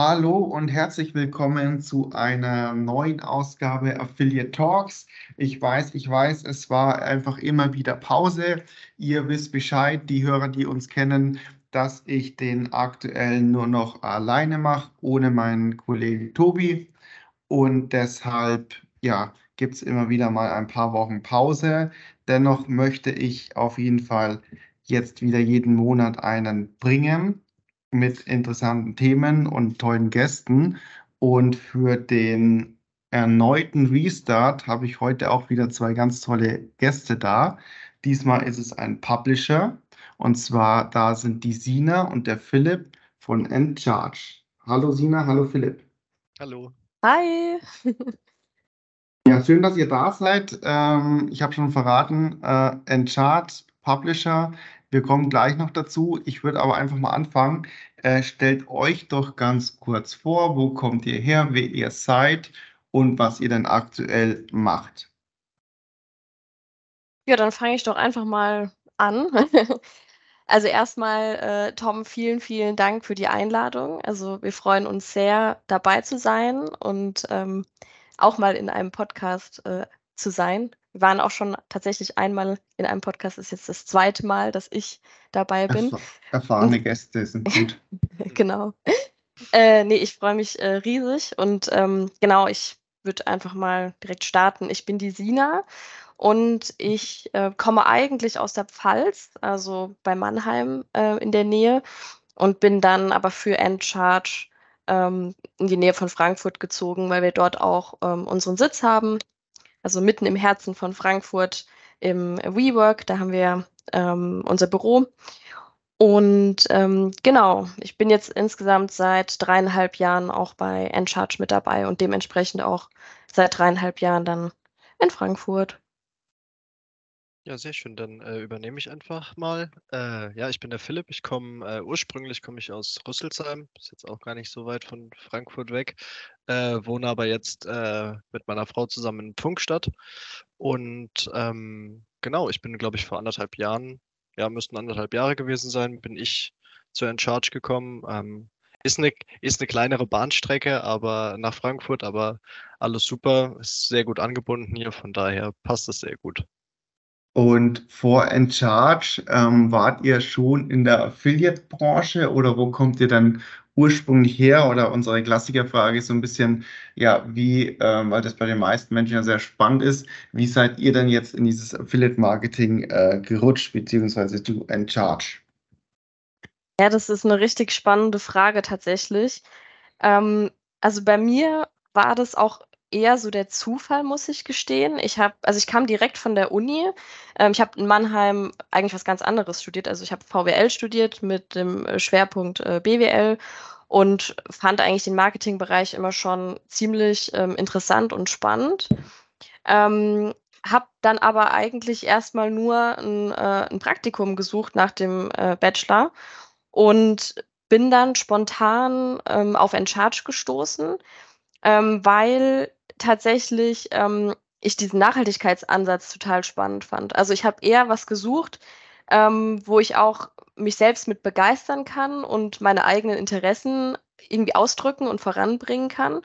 Hallo und herzlich willkommen zu einer neuen Ausgabe Affiliate Talks. Ich weiß, ich weiß, es war einfach immer wieder Pause. Ihr wisst Bescheid, die Hörer, die uns kennen, dass ich den aktuell nur noch alleine mache, ohne meinen Kollegen Tobi. Und deshalb, ja, gibt es immer wieder mal ein paar Wochen Pause. Dennoch möchte ich auf jeden Fall jetzt wieder jeden Monat einen bringen mit interessanten Themen und tollen Gästen. Und für den erneuten Restart habe ich heute auch wieder zwei ganz tolle Gäste da. Diesmal ist es ein Publisher. Und zwar da sind die Sina und der Philipp von Encharge. Hallo Sina, hallo Philipp. Hallo. Hi. ja, schön, dass ihr da seid. Ähm, ich habe schon verraten, äh, Encharge Publisher wir kommen gleich noch dazu. Ich würde aber einfach mal anfangen. Äh, stellt euch doch ganz kurz vor, wo kommt ihr her, wer ihr seid und was ihr denn aktuell macht. Ja, dann fange ich doch einfach mal an. Also erstmal, äh, Tom, vielen, vielen Dank für die Einladung. Also wir freuen uns sehr, dabei zu sein und ähm, auch mal in einem Podcast äh, zu sein. Wir waren auch schon tatsächlich einmal in einem Podcast, ist jetzt das zweite Mal, dass ich dabei bin. erfahrene Gäste sind gut. genau. Äh, nee, ich freue mich äh, riesig und ähm, genau, ich würde einfach mal direkt starten. Ich bin die Sina und ich äh, komme eigentlich aus der Pfalz, also bei Mannheim äh, in der Nähe und bin dann aber für Endcharge ähm, in die Nähe von Frankfurt gezogen, weil wir dort auch ähm, unseren Sitz haben also mitten im Herzen von Frankfurt im WeWork. Da haben wir ähm, unser Büro. Und ähm, genau, ich bin jetzt insgesamt seit dreieinhalb Jahren auch bei Encharge mit dabei und dementsprechend auch seit dreieinhalb Jahren dann in Frankfurt. Ja, sehr schön. Dann äh, übernehme ich einfach mal. Äh, ja, ich bin der Philipp. Ich komme äh, ursprünglich komme ich aus Rüsselsheim, ist jetzt auch gar nicht so weit von Frankfurt weg. Äh, wohne aber jetzt äh, mit meiner Frau zusammen in Funkstadt. Und ähm, genau, ich bin, glaube ich, vor anderthalb Jahren, ja, müssten anderthalb Jahre gewesen sein, bin ich zu Encharge gekommen. Ähm, ist eine, ist eine kleinere Bahnstrecke, aber nach Frankfurt, aber alles super, ist sehr gut angebunden hier, von daher passt es sehr gut. Und vor Encharge ähm, wart ihr schon in der Affiliate-Branche oder wo kommt ihr dann ursprünglich her? Oder unsere Klassikerfrage ist so ein bisschen, ja, wie, ähm, weil das bei den meisten Menschen ja sehr spannend ist, wie seid ihr denn jetzt in dieses Affiliate-Marketing äh, gerutscht, beziehungsweise du Encharge? Ja, das ist eine richtig spannende Frage tatsächlich. Ähm, also bei mir war das auch eher so der Zufall, muss ich gestehen. Ich habe, also ich kam direkt von der Uni. Ähm, ich habe in Mannheim eigentlich was ganz anderes studiert. Also ich habe VWL studiert mit dem äh, Schwerpunkt äh, BWL und fand eigentlich den Marketingbereich immer schon ziemlich ähm, interessant und spannend. Ähm, habe dann aber eigentlich erstmal nur ein, äh, ein, Praktikum gesucht nach dem äh, Bachelor und bin dann spontan ähm, auf Encharge gestoßen, ähm, weil tatsächlich ähm, ich diesen Nachhaltigkeitsansatz total spannend fand. Also ich habe eher was gesucht, ähm, wo ich auch mich selbst mit begeistern kann und meine eigenen Interessen irgendwie ausdrücken und voranbringen kann.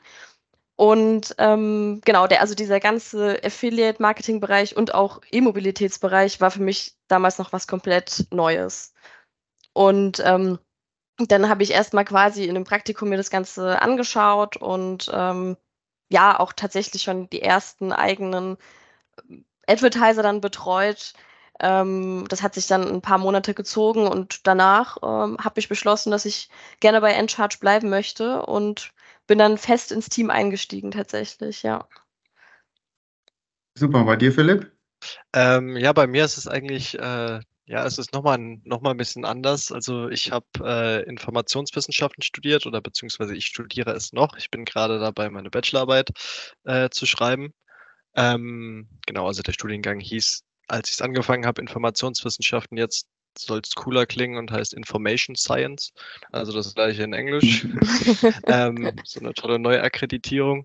Und ähm, genau, der, also dieser ganze Affiliate-Marketing-Bereich und auch E-Mobilitätsbereich war für mich damals noch was komplett Neues. Und ähm, dann habe ich erstmal quasi in einem Praktikum mir das Ganze angeschaut und ähm, ja auch tatsächlich schon die ersten eigenen ähm, Advertiser dann betreut. Ähm, das hat sich dann ein paar Monate gezogen und danach ähm, habe ich beschlossen, dass ich gerne bei Encharge bleiben möchte und bin dann fest ins Team eingestiegen tatsächlich, ja. Super, bei dir, Philipp? Ähm, ja, bei mir ist es eigentlich äh, ja, es ist nochmal noch mal ein bisschen anders. Also ich habe äh, Informationswissenschaften studiert oder beziehungsweise ich studiere es noch. Ich bin gerade dabei, meine Bachelorarbeit äh, zu schreiben. Ähm, genau, also der Studiengang hieß, als ich es angefangen habe, Informationswissenschaften, jetzt soll es cooler klingen und heißt Information Science. Also das gleiche in Englisch. ähm, so eine tolle Neuakkreditierung.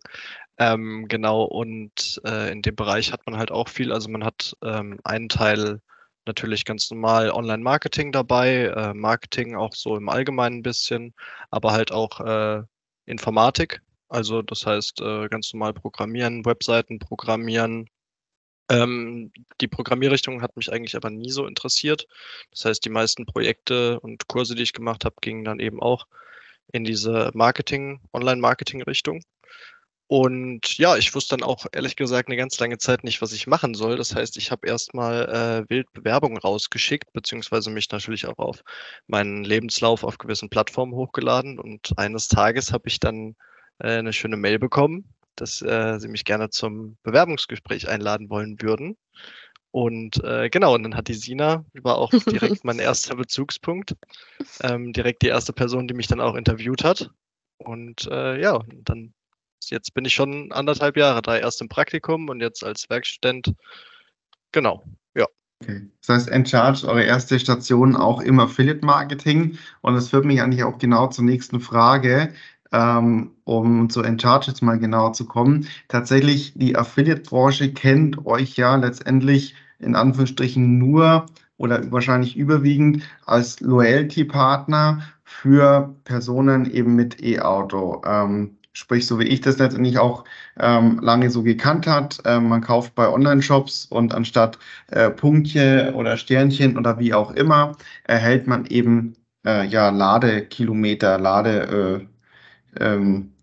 Ähm, genau, und äh, in dem Bereich hat man halt auch viel. Also man hat ähm, einen Teil natürlich ganz normal Online-Marketing dabei, äh, Marketing auch so im Allgemeinen ein bisschen, aber halt auch äh, Informatik. Also das heißt äh, ganz normal programmieren, Webseiten programmieren. Ähm, die Programmierrichtung hat mich eigentlich aber nie so interessiert. Das heißt, die meisten Projekte und Kurse, die ich gemacht habe, gingen dann eben auch in diese Marketing, Online-Marketing-Richtung. Und ja, ich wusste dann auch ehrlich gesagt eine ganz lange Zeit nicht, was ich machen soll. Das heißt, ich habe erstmal äh, wild Bewerbungen rausgeschickt, beziehungsweise mich natürlich auch auf meinen Lebenslauf auf gewissen Plattformen hochgeladen. Und eines Tages habe ich dann äh, eine schöne Mail bekommen, dass äh, sie mich gerne zum Bewerbungsgespräch einladen wollen würden. Und äh, genau, und dann hat die Sina, war auch direkt mein erster Bezugspunkt, ähm, direkt die erste Person, die mich dann auch interviewt hat. Und äh, ja, dann Jetzt bin ich schon anderthalb Jahre da, erst im Praktikum und jetzt als Werkstudent. Genau, ja. Okay. Das heißt, Encharge, eure erste Station auch im Affiliate Marketing. Und das führt mich eigentlich auch genau zur nächsten Frage, ähm, um zu Encharge jetzt mal genauer zu kommen. Tatsächlich, die Affiliate-Branche kennt euch ja letztendlich in Anführungsstrichen nur oder wahrscheinlich überwiegend als Loyalty-Partner für Personen eben mit E-Auto. Ähm, Sprich, so wie ich das letztendlich auch ähm, lange so gekannt hat, äh, man kauft bei Online-Shops und anstatt äh, Punktchen oder Sternchen oder wie auch immer, erhält man eben äh, ja Ladekilometer, Lade äh, ähm,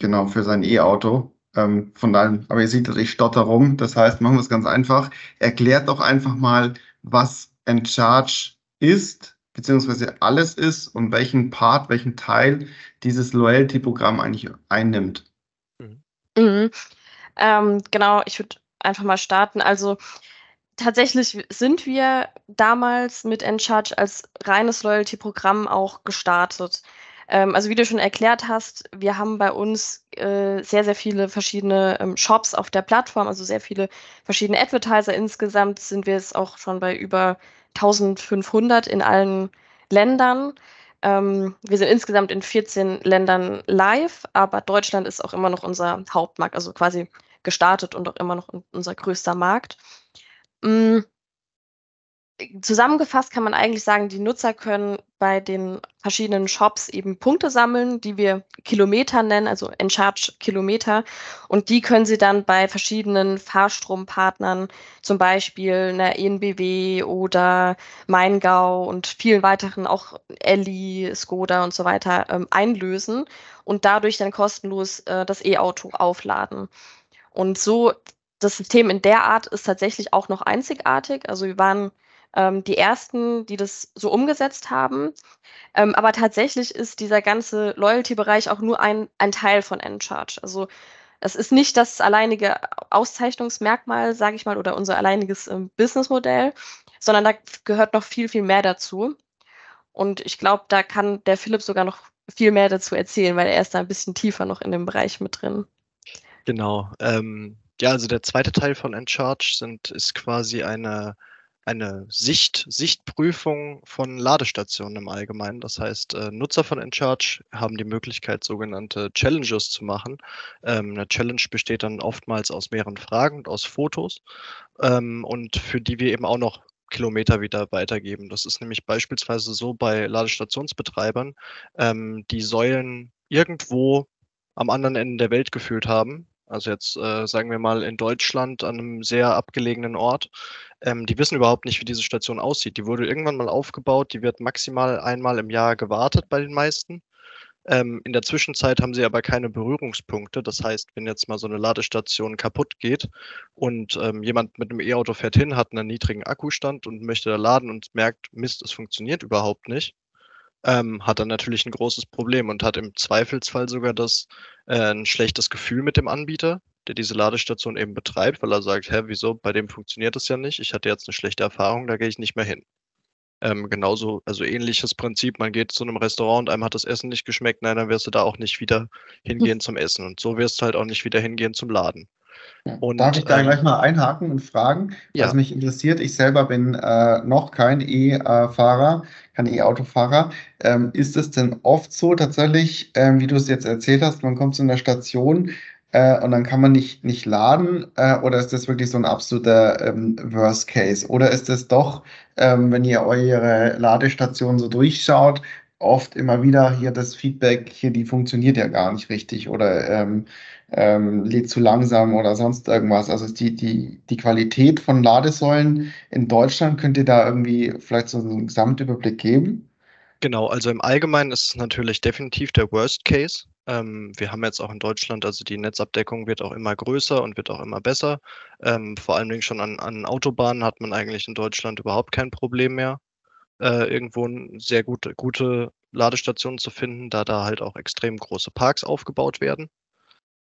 genau für sein E-Auto. Ähm, von daher, aber ihr seht, ich stotter rum. Das heißt, machen wir es ganz einfach. Erklärt doch einfach mal, was Encharge ist beziehungsweise alles ist und welchen Part, welchen Teil dieses Loyalty-Programm eigentlich einnimmt. Mhm. Mhm. Ähm, genau, ich würde einfach mal starten. Also tatsächlich sind wir damals mit Encharge als reines Loyalty-Programm auch gestartet. Ähm, also wie du schon erklärt hast, wir haben bei uns äh, sehr, sehr viele verschiedene ähm, Shops auf der Plattform, also sehr viele verschiedene Advertiser. Insgesamt sind wir es auch schon bei über 1500 in allen Ländern. Ähm, wir sind insgesamt in 14 Ländern live, aber Deutschland ist auch immer noch unser Hauptmarkt, also quasi gestartet und auch immer noch unser größter Markt. Mm, zusammengefasst kann man eigentlich sagen, die Nutzer können bei den verschiedenen Shops eben Punkte sammeln, die wir Kilometer nennen, also Encharge Kilometer. Und die können sie dann bei verschiedenen Fahrstrompartnern, zum Beispiel einer ENBW oder Maingau und vielen weiteren, auch Elli, Skoda und so weiter, ähm, einlösen und dadurch dann kostenlos äh, das E-Auto aufladen. Und so, das System in der Art ist tatsächlich auch noch einzigartig. Also wir waren ähm, die ersten, die das so umgesetzt haben. Ähm, aber tatsächlich ist dieser ganze Loyalty-Bereich auch nur ein, ein Teil von Encharge. Also es ist nicht das alleinige Auszeichnungsmerkmal, sage ich mal, oder unser alleiniges ähm, Businessmodell, sondern da gehört noch viel, viel mehr dazu. Und ich glaube, da kann der Philipp sogar noch viel mehr dazu erzählen, weil er ist da ein bisschen tiefer noch in dem Bereich mit drin. Genau. Ähm, ja, also der zweite Teil von Encharge sind, ist quasi eine eine Sicht, Sichtprüfung von Ladestationen im Allgemeinen. Das heißt, äh, Nutzer von Encharge haben die Möglichkeit, sogenannte Challenges zu machen. Ähm, eine Challenge besteht dann oftmals aus mehreren Fragen und aus Fotos ähm, und für die wir eben auch noch Kilometer wieder weitergeben. Das ist nämlich beispielsweise so bei Ladestationsbetreibern, ähm, die Säulen irgendwo am anderen Ende der Welt gefühlt haben, also jetzt äh, sagen wir mal in Deutschland an einem sehr abgelegenen Ort, ähm, die wissen überhaupt nicht, wie diese Station aussieht. Die wurde irgendwann mal aufgebaut, die wird maximal einmal im Jahr gewartet bei den meisten. Ähm, in der Zwischenzeit haben sie aber keine Berührungspunkte. Das heißt, wenn jetzt mal so eine Ladestation kaputt geht und ähm, jemand mit einem E-Auto fährt hin, hat einen niedrigen Akkustand und möchte da laden und merkt, Mist, es funktioniert überhaupt nicht, ähm, hat dann natürlich ein großes Problem und hat im Zweifelsfall sogar das äh, ein schlechtes Gefühl mit dem Anbieter, der diese Ladestation eben betreibt, weil er sagt, hä, wieso, bei dem funktioniert das ja nicht, ich hatte jetzt eine schlechte Erfahrung, da gehe ich nicht mehr hin. Ähm, genauso, also ähnliches Prinzip, man geht zu einem Restaurant und einem hat das Essen nicht geschmeckt, nein, dann wirst du da auch nicht wieder hingehen zum Essen. Und so wirst du halt auch nicht wieder hingehen zum Laden. Und, Darf ich da ähm, gleich mal einhaken und fragen, was ja. mich interessiert? Ich selber bin äh, noch kein E-Fahrer, kein E-Autofahrer. Ähm, ist es denn oft so tatsächlich, ähm, wie du es jetzt erzählt hast, man kommt zu einer Station äh, und dann kann man nicht, nicht laden? Äh, oder ist das wirklich so ein absoluter ähm, Worst Case? Oder ist es doch, ähm, wenn ihr eure Ladestation so durchschaut, oft immer wieder hier das Feedback, hier die funktioniert ja gar nicht richtig oder ähm, lädt zu langsam oder sonst irgendwas. Also die, die, die Qualität von Ladesäulen in Deutschland, könnt ihr da irgendwie vielleicht so einen Gesamtüberblick geben? Genau, also im Allgemeinen ist es natürlich definitiv der Worst Case. Ähm, wir haben jetzt auch in Deutschland, also die Netzabdeckung wird auch immer größer und wird auch immer besser. Ähm, vor allen Dingen schon an, an Autobahnen hat man eigentlich in Deutschland überhaupt kein Problem mehr, äh, irgendwo sehr gute, gute Ladestationen zu finden, da da halt auch extrem große Parks aufgebaut werden.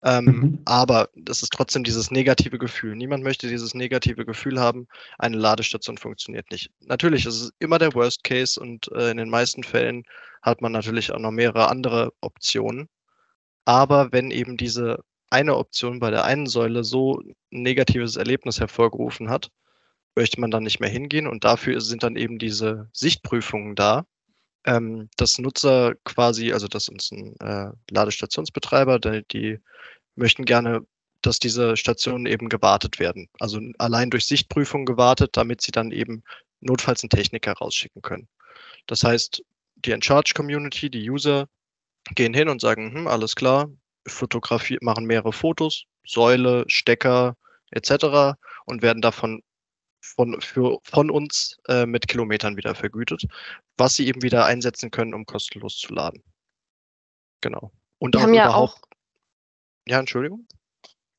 Ähm, mhm. Aber das ist trotzdem dieses negative Gefühl. Niemand möchte dieses negative Gefühl haben, eine Ladestation funktioniert nicht. Natürlich ist es immer der Worst Case und äh, in den meisten Fällen hat man natürlich auch noch mehrere andere Optionen. Aber wenn eben diese eine Option bei der einen Säule so ein negatives Erlebnis hervorgerufen hat, möchte man dann nicht mehr hingehen und dafür sind dann eben diese Sichtprüfungen da, ähm, dass Nutzer quasi, also das ist ein äh, Ladestationsbetreiber, die, die möchten gerne, dass diese Stationen eben gewartet werden. Also allein durch Sichtprüfung gewartet, damit sie dann eben notfalls einen Techniker rausschicken können. Das heißt, die Encharge-Community, die User gehen hin und sagen, hm, alles klar, fotografieren, machen mehrere Fotos, Säule, Stecker etc. und werden davon von, für, von uns äh, mit Kilometern wieder vergütet, was sie eben wieder einsetzen können, um kostenlos zu laden. Genau. Und Wir auch haben ja auch. Ja, Entschuldigung.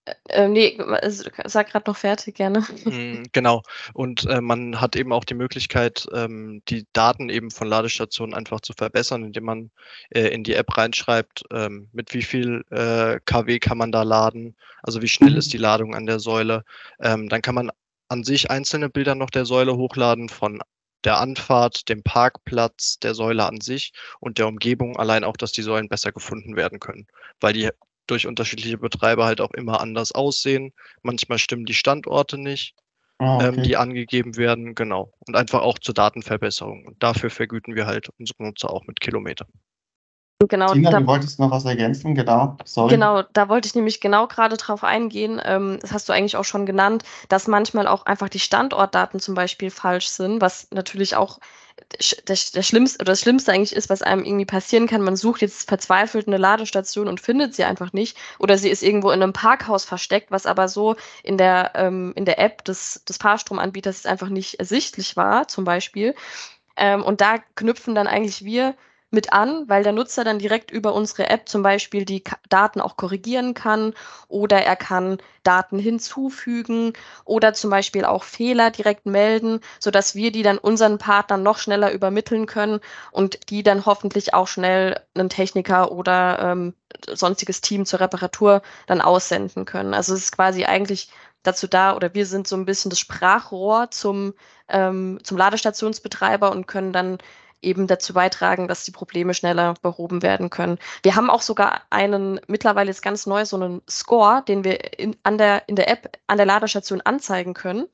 Äh, äh nee, sag gerade noch fertig, gerne. Mm, genau. Und äh, man hat eben auch die Möglichkeit, ähm, die Daten eben von Ladestationen einfach zu verbessern, indem man äh, in die App reinschreibt, ähm, mit wie viel äh, kW kann man da laden, also wie schnell ist die Ladung an der Säule. Ähm, dann kann man an sich einzelne Bilder noch der Säule hochladen von der Anfahrt, dem Parkplatz, der Säule an sich und der Umgebung, allein auch, dass die Säulen besser gefunden werden können, weil die durch unterschiedliche Betreiber halt auch immer anders aussehen. Manchmal stimmen die Standorte nicht, ah, ähm, okay. ähm, die angegeben werden, genau. Und einfach auch zur Datenverbesserung. Und dafür vergüten wir halt unsere Nutzer auch mit Kilometern. Genau, Tina, da, du wolltest noch was ergänzen, genau. Sorry. Genau, da wollte ich nämlich genau gerade drauf eingehen. Ähm, das hast du eigentlich auch schon genannt, dass manchmal auch einfach die Standortdaten zum Beispiel falsch sind, was natürlich auch der, der Schlimmste oder das Schlimmste eigentlich ist, was einem irgendwie passieren kann. Man sucht jetzt verzweifelt eine Ladestation und findet sie einfach nicht. Oder sie ist irgendwo in einem Parkhaus versteckt, was aber so in der, ähm, in der App des, des Fahrstromanbieters einfach nicht ersichtlich war, zum Beispiel. Ähm, und da knüpfen dann eigentlich wir mit an, weil der Nutzer dann direkt über unsere App zum Beispiel die Daten auch korrigieren kann oder er kann Daten hinzufügen oder zum Beispiel auch Fehler direkt melden, sodass wir die dann unseren Partnern noch schneller übermitteln können und die dann hoffentlich auch schnell einen Techniker oder ähm, sonstiges Team zur Reparatur dann aussenden können. Also es ist quasi eigentlich dazu da oder wir sind so ein bisschen das Sprachrohr zum, ähm, zum Ladestationsbetreiber und können dann eben dazu beitragen, dass die Probleme schneller behoben werden können. Wir haben auch sogar einen mittlerweile ist ganz neu so einen Score, den wir in, an der, in der App an der Ladestation anzeigen können.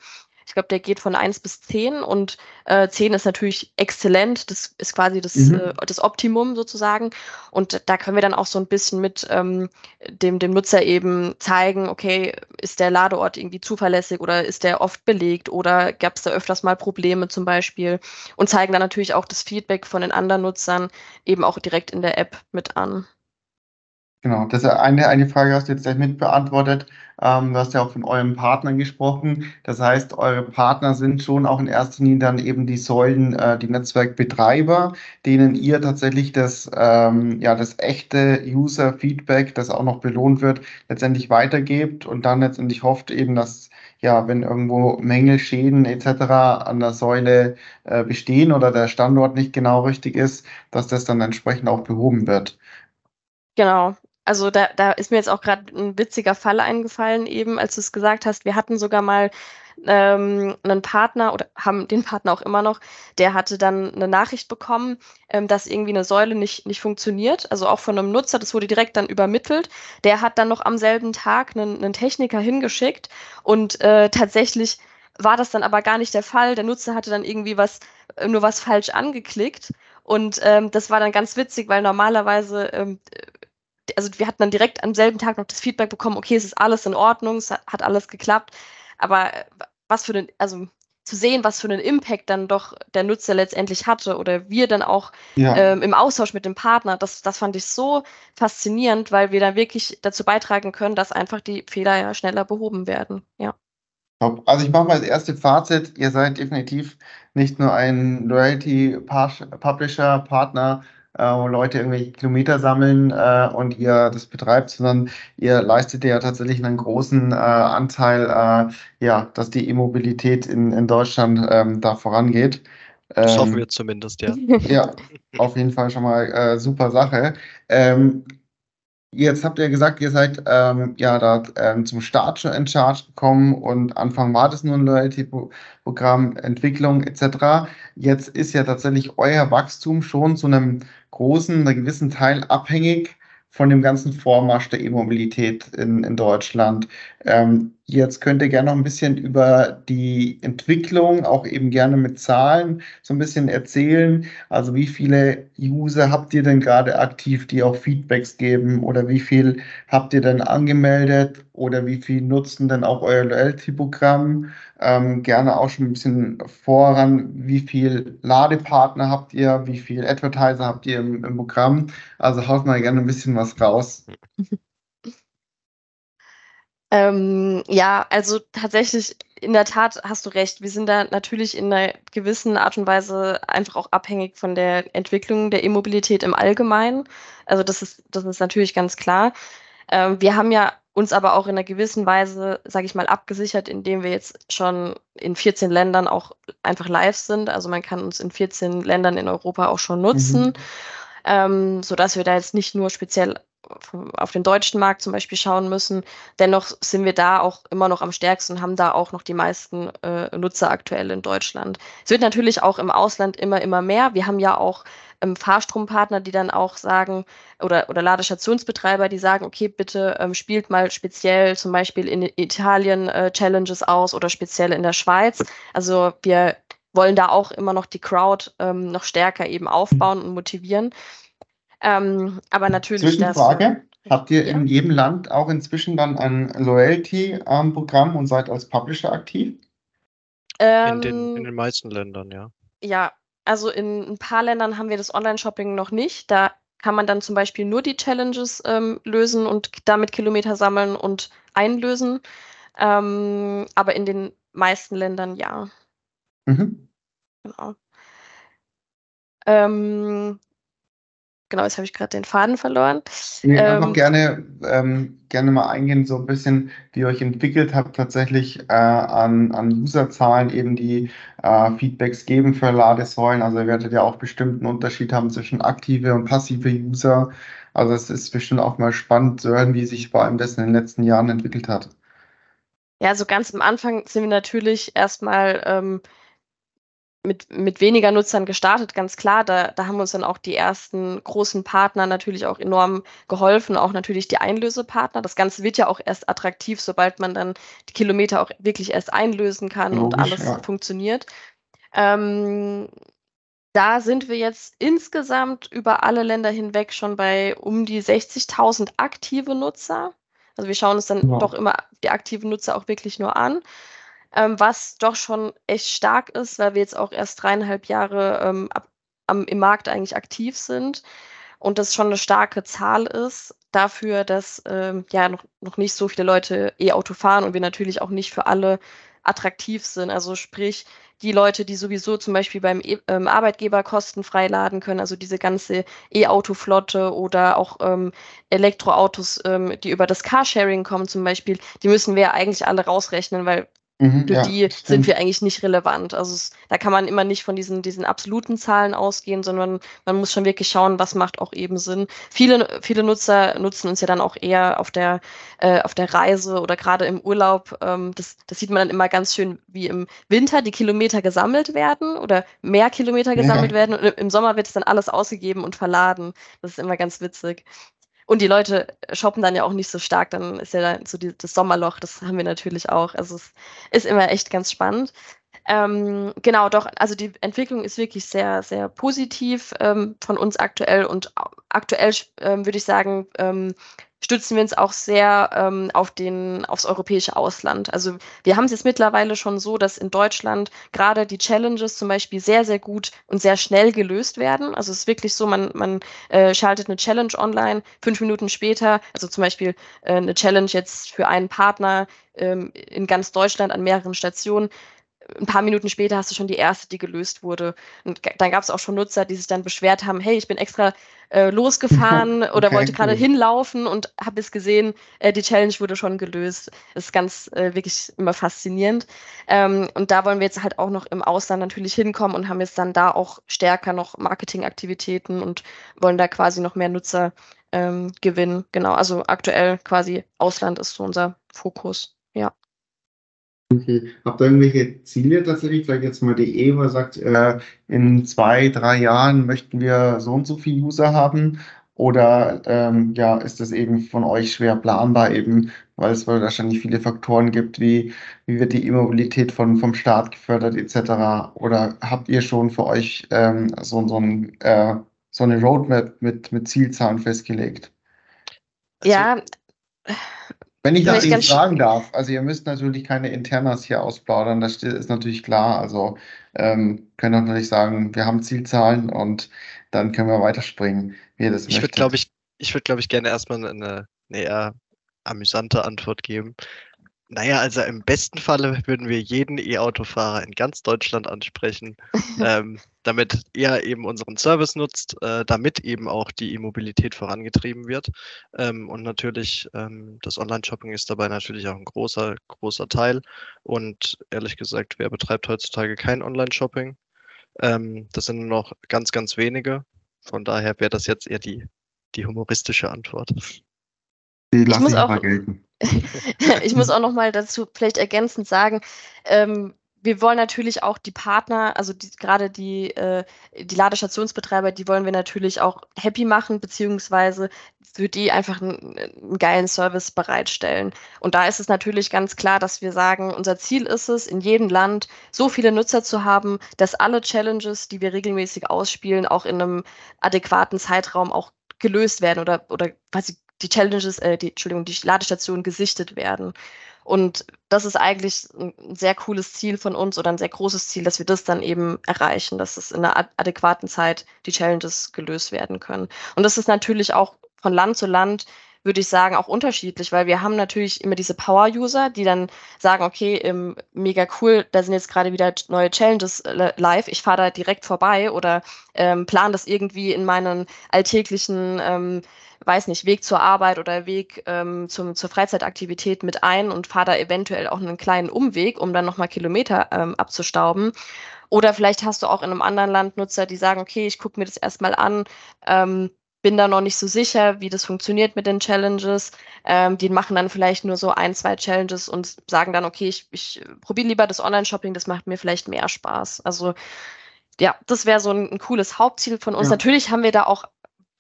Ich glaube, der geht von 1 bis 10 und äh, 10 ist natürlich exzellent. Das ist quasi das, mhm. äh, das Optimum sozusagen. Und da können wir dann auch so ein bisschen mit ähm, dem, dem Nutzer eben zeigen, okay, ist der Ladeort irgendwie zuverlässig oder ist der oft belegt oder gab es da öfters mal Probleme zum Beispiel und zeigen dann natürlich auch das Feedback von den anderen Nutzern eben auch direkt in der App mit an. Genau, das eine, eine Frage hast du jetzt gleich mit. Ähm, du hast ja auch von euren Partnern gesprochen. Das heißt, eure Partner sind schon auch in erster Linie dann eben die Säulen, äh, die Netzwerkbetreiber, denen ihr tatsächlich das, ähm, ja, das echte User-Feedback, das auch noch belohnt wird, letztendlich weitergebt und dann letztendlich hofft eben, dass ja, wenn irgendwo Mängel, Schäden etc. an der Säule äh, bestehen oder der Standort nicht genau richtig ist, dass das dann entsprechend auch behoben wird. Genau, also da, da ist mir jetzt auch gerade ein witziger Fall eingefallen, eben als du es gesagt hast. Wir hatten sogar mal ähm, einen Partner oder haben den Partner auch immer noch, der hatte dann eine Nachricht bekommen, ähm, dass irgendwie eine Säule nicht, nicht funktioniert. Also auch von einem Nutzer, das wurde direkt dann übermittelt. Der hat dann noch am selben Tag einen, einen Techniker hingeschickt und äh, tatsächlich war das dann aber gar nicht der Fall. Der Nutzer hatte dann irgendwie was, nur was falsch angeklickt. Und ähm, das war dann ganz witzig, weil normalerweise ähm, also wir hatten dann direkt am selben Tag noch das Feedback bekommen, okay, es ist alles in Ordnung, es hat, alles geklappt. Aber äh, was für den, also zu sehen, was für einen Impact dann doch der Nutzer letztendlich hatte oder wir dann auch Ja. ähm, im Austausch mit dem Partner, das, das fand ich so faszinierend, weil wir dann wirklich dazu beitragen können, dass einfach die Fehler ja schneller behoben werden. Ja. Top. Also ich mache mal das erste Fazit. Ihr seid definitiv nicht nur ein Loyalty Publisher, Partner, äh, wo Leute irgendwelche Kilometer sammeln äh, und ihr das betreibt, sondern ihr leistet ja tatsächlich einen großen äh, Anteil, äh, ja, dass die E-Mobilität in, in Deutschland ähm, da vorangeht. Das hoffen Ähm, wir zumindest, ja. ja, auf jeden Fall schon mal äh, super Sache. Ähm, jetzt habt ihr gesagt, ihr seid ähm, ja da ähm, zum Start schon in Charge gekommen und Anfang war das nur ein Loyalty-Programm, Entwicklung etc. Jetzt ist ja tatsächlich euer Wachstum schon zu einem großen, einem gewissen Teil abhängig von dem ganzen Vormarsch der E-Mobilität in, in Deutschland. Ähm, jetzt könnt ihr gerne noch ein bisschen über die Entwicklung, auch eben gerne mit Zahlen, so ein bisschen erzählen. Also wie viele User habt ihr denn gerade aktiv, die auch Feedbacks geben? Oder wie viel habt ihr denn angemeldet? Oder wie viel nutzen denn auch euer Loyalty-Programm? Ähm, gerne auch schon ein bisschen voran. Wie viel Ladepartner habt ihr? Wie viel Advertiser habt ihr im, im Programm? Also haut mal gerne ein bisschen was raus. Ähm, ja, also tatsächlich, in der Tat hast du recht. Wir sind da natürlich in einer gewissen Art und Weise einfach auch abhängig von der Entwicklung der E-Mobilität im Allgemeinen. Also das ist, das ist natürlich ganz klar. Ähm, wir haben ja uns aber auch in einer gewissen Weise, sage ich mal, abgesichert, indem wir jetzt schon in 14 Ländern auch einfach live sind. Also man kann uns in 14 Ländern in Europa auch schon nutzen, Mhm. ähm, sodass wir da jetzt nicht nur speziell auf den deutschen Markt zum Beispiel schauen müssen. Dennoch sind wir da auch immer noch am stärksten und haben da auch noch die meisten äh, Nutzer aktuell in Deutschland. Es wird natürlich auch im Ausland immer, immer mehr. Wir haben ja auch ähm, Fahrstrompartner, die dann auch sagen, oder, oder Ladestationsbetreiber, die sagen, okay, bitte ähm, spielt mal speziell zum Beispiel in Italien äh, Challenges aus oder speziell in der Schweiz. Also wir wollen da auch immer noch die Crowd ähm, noch stärker eben aufbauen und motivieren. Ähm, aber natürlich. das- Zwischenfrage. Habt ihr Ja. in jedem Land auch inzwischen dann ein Loyalty-Programm und seid als Publisher aktiv? In den, Ähm, in den meisten Ländern, ja. Ja, also in ein paar Ländern haben wir das Online-Shopping noch nicht. Da kann man dann zum Beispiel nur die Challenges ähm, lösen und damit Kilometer sammeln und einlösen. Ähm, aber in den meisten Ländern ja, Mhm. genau. Ähm, genau, jetzt habe ich gerade den Faden verloren. Nee, Ähm, gerne, ähm, gerne mal eingehen, so ein bisschen, wie ihr euch entwickelt habt, tatsächlich äh, an, an Userzahlen eben die äh, Feedbacks geben für Ladesäulen. Also ihr werdet ja auch bestimmt einen Unterschied haben zwischen aktive und passive User. Also es ist bestimmt auch mal spannend zu hören, wie sich vor allem das in den letzten Jahren entwickelt hat. Ja, so ganz am Anfang sind wir natürlich erstmal ähm, mit, mit weniger Nutzern gestartet, ganz klar. Da, da haben uns dann auch die ersten großen Partner natürlich auch enorm geholfen, auch natürlich die Einlösepartner. Das Ganze wird ja auch erst attraktiv, sobald man dann die Kilometer auch wirklich erst einlösen kann und Logisch, alles ja. funktioniert. Ähm, da sind wir jetzt insgesamt über alle Länder hinweg schon bei um die 60.000 aktive Nutzer. Also wir schauen uns dann Wow. doch immer die aktiven Nutzer auch wirklich nur an, ähm, was doch schon echt stark ist, weil wir jetzt auch erst dreieinhalb Jahre ähm, ab, am, im Markt eigentlich aktiv sind und das schon eine starke Zahl ist dafür, dass ähm, ja noch, noch nicht so viele Leute E-Auto fahren und wir natürlich auch nicht für alle attraktiv sind. Also sprich, die Leute, die sowieso zum Beispiel beim e ähm, Arbeitgeber kostenfrei laden können, also diese ganze E-Auto-Flotte oder auch ähm, Elektroautos, ähm, die über das Carsharing kommen zum Beispiel, die müssen wir ja eigentlich alle rausrechnen, weil Mhm, für ja, die stimmt. sind wir eigentlich nicht relevant. Also es, da kann man immer nicht von diesen, diesen absoluten Zahlen ausgehen, sondern man muss schon wirklich schauen, was macht auch eben Sinn. Viele, viele Nutzer nutzen uns ja dann auch eher auf der, äh, auf der Reise oder gerade im Urlaub. Ähm, das, das sieht man dann immer ganz schön, wie im Winter die Kilometer gesammelt werden oder mehr Kilometer Ja. gesammelt werden und im Sommer wird es dann alles ausgegeben und verladen. Das ist immer ganz witzig. Und die Leute shoppen dann ja auch nicht so stark, dann ist ja dann so die, das Sommerloch, das haben wir natürlich auch. Also es ist immer echt ganz spannend. Ähm, genau, doch, also die Entwicklung ist wirklich sehr, sehr positiv ähm, von uns aktuell und aktuell ähm, würde ich sagen, ähm, stützen wir uns auch sehr ähm, auf den, aufs europäische Ausland. Also wir haben es jetzt mittlerweile schon so, dass in Deutschland gerade die Challenges zum Beispiel sehr, sehr gut und sehr schnell gelöst werden. Also es ist wirklich so, man, man äh, schaltet eine Challenge online, fünf Minuten später, also zum Beispiel äh, eine Challenge jetzt für einen Partner ähm, in ganz Deutschland an mehreren Stationen, ein paar Minuten später hast du schon die erste, die gelöst wurde. Und dann gab es auch schon Nutzer, die sich dann beschwert haben, hey, ich bin extra äh, losgefahren oder wollte gerade cool. hinlaufen und habe es gesehen, äh, die Challenge wurde schon gelöst. Das ist ganz äh, wirklich immer faszinierend. Ähm, und da wollen wir jetzt halt auch noch im Ausland natürlich hinkommen und haben jetzt dann da auch stärker noch Marketingaktivitäten und wollen da quasi noch mehr Nutzer ähm, gewinnen. Genau, also aktuell quasi Ausland ist so unser Fokus. Okay. Habt ihr irgendwelche Ziele tatsächlich? Vielleicht jetzt mal die Eva sagt, äh, in zwei, drei Jahren möchten wir so und so viele User haben? Oder ähm, ja, ist das eben von euch schwer planbar, eben, weil es wahrscheinlich viele Faktoren gibt, wie, wie wird die E-Mobilität von, vom Staat gefördert, etc. Oder habt ihr schon für euch ähm, so, so, ein, äh, so eine Roadmap mit, mit Zielzahlen festgelegt? Also, ja, wenn ich das Ihnen fragen darf, also ihr müsst natürlich keine Internas hier ausplaudern, das ist natürlich klar. Also ähm, können auch natürlich sagen, wir haben Zielzahlen und dann können wir weiterspringen, wie ihr das Ich würde, glaube ich, ich würde, glaube ich, gerne erstmal eine, eine eher amüsante Antwort geben. Naja, also im besten Falle würden wir jeden E-Autofahrer in ganz Deutschland ansprechen, ähm, damit er eben unseren Service nutzt, äh, damit eben auch die E-Mobilität vorangetrieben wird. Ähm, und natürlich, ähm, das Online-Shopping ist dabei natürlich auch ein großer, großer Teil. Und ehrlich gesagt, wer betreibt heutzutage kein Online-Shopping? Ähm, das sind nur noch ganz, ganz wenige. Von daher wäre das jetzt eher die, die humoristische Antwort. Die lasse ich, ich auch, mal gelten. ich muss auch noch mal dazu vielleicht ergänzend sagen, ähm, wir wollen natürlich auch die Partner, also die, gerade die, äh, die Ladestationsbetreiber, die wollen wir natürlich auch happy machen, beziehungsweise für die einfach einen, einen, geilen Service bereitstellen. Und da ist es natürlich ganz klar, dass wir sagen, unser Ziel ist es, in jedem Land so viele Nutzer zu haben, dass alle Challenges, die wir regelmäßig ausspielen, auch in einem adäquaten Zeitraum auch gelöst werden oder, oder quasi die Challenges, äh, die, Entschuldigung, die Ladestationen gesichtet werden. Und das ist eigentlich ein sehr cooles Ziel von uns oder ein sehr großes Ziel, dass wir das dann eben erreichen, dass es in einer adäquaten Zeit die Challenges gelöst werden können. Und das ist natürlich auch von Land zu Land würde ich sagen, auch unterschiedlich, weil wir haben natürlich immer diese Power-User, die dann sagen, okay, ähm, mega cool, da sind jetzt gerade wieder neue Challenges äh, live, ich fahre da direkt vorbei oder ähm, plan das irgendwie in meinen alltäglichen ähm, weiß nicht, Weg zur Arbeit oder Weg ähm, zum, zur Freizeitaktivität mit ein und fahre da eventuell auch einen kleinen Umweg, um dann nochmal Kilometer ähm, abzustauben. Oder vielleicht hast du auch in einem anderen Land Nutzer, die sagen, okay, ich gucke mir das erstmal an, ähm, bin da noch nicht so sicher, wie das funktioniert mit den Challenges. Ähm, die machen dann vielleicht nur so ein, zwei Challenges und sagen dann, okay, ich, ich probiere lieber das Online-Shopping, das macht mir vielleicht mehr Spaß. Also ja, das wäre so ein, ein, cooles Hauptziel von uns. Ja. Natürlich haben wir da auch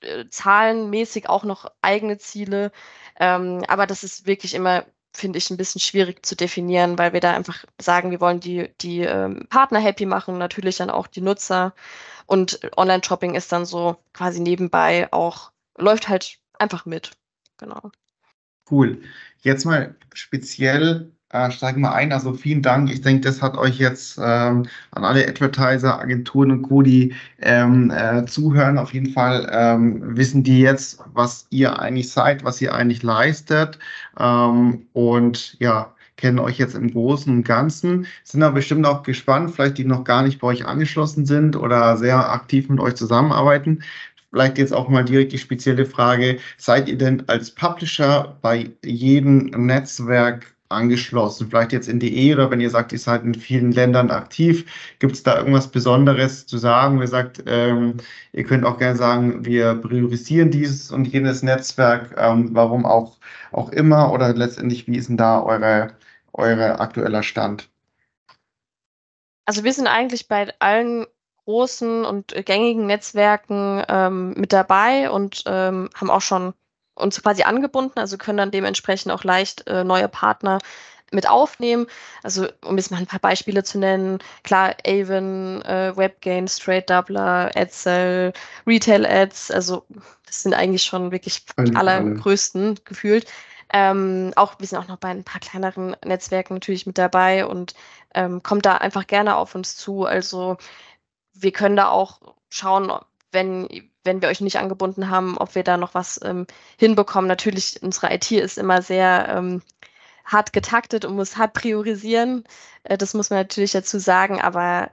äh, zahlenmäßig auch noch eigene Ziele. Ähm, aber das ist wirklich immer, finde ich, ein bisschen schwierig zu definieren, weil wir da einfach sagen, wir wollen die, die ähm, Partner happy machen, natürlich dann auch die Nutzer. Und Online-Shopping ist dann so quasi nebenbei auch, läuft halt einfach mit. Genau. Cool. Jetzt mal speziell äh, steigen wir ein. Also vielen Dank. Ich denke, das hat euch jetzt ähm, an alle Advertiser, Agenturen und Co., die ähm, äh, zuhören, auf jeden Fall ähm, wissen die jetzt, was ihr eigentlich seid, was ihr eigentlich leistet. Ähm, und ja, kennen euch jetzt im Großen und Ganzen, sind aber bestimmt auch gespannt, vielleicht die noch gar nicht bei euch angeschlossen sind oder sehr aktiv mit euch zusammenarbeiten. Vielleicht jetzt auch mal direkt die spezielle Frage, seid ihr denn als Publisher bei jedem Netzwerk angeschlossen? Vielleicht jetzt in die E oder wenn ihr sagt, ihr seid in vielen Ländern aktiv, gibt es da irgendwas Besonderes zu sagen? Ihr sagt, ähm, ihr könnt auch gerne sagen, wir priorisieren dieses und jenes Netzwerk, ähm, warum auch, auch immer oder letztendlich, wie ist denn da eure, eure aktueller Stand? Also wir sind eigentlich bei allen großen und gängigen Netzwerken ähm, mit dabei und ähm, haben auch schon uns quasi angebunden, also können dann dementsprechend auch leicht äh, neue Partner mit aufnehmen. Also um jetzt mal ein paar Beispiele zu nennen, klar, Avon, äh, WebGain, Straight Doubler, AdSell, Retail Ads, also das sind eigentlich schon wirklich die alle. allergrößten gefühlt. Ähm, auch, wir sind auch noch bei ein paar kleineren Netzwerken natürlich mit dabei und ähm, kommt da einfach gerne auf uns zu. Also wir können da auch schauen, wenn, wenn wir euch nicht angebunden haben, ob wir da noch was ähm, hinbekommen. Natürlich, unsere IT ist immer sehr ähm, hart getaktet und muss hart priorisieren. Äh, das muss man natürlich dazu sagen, aber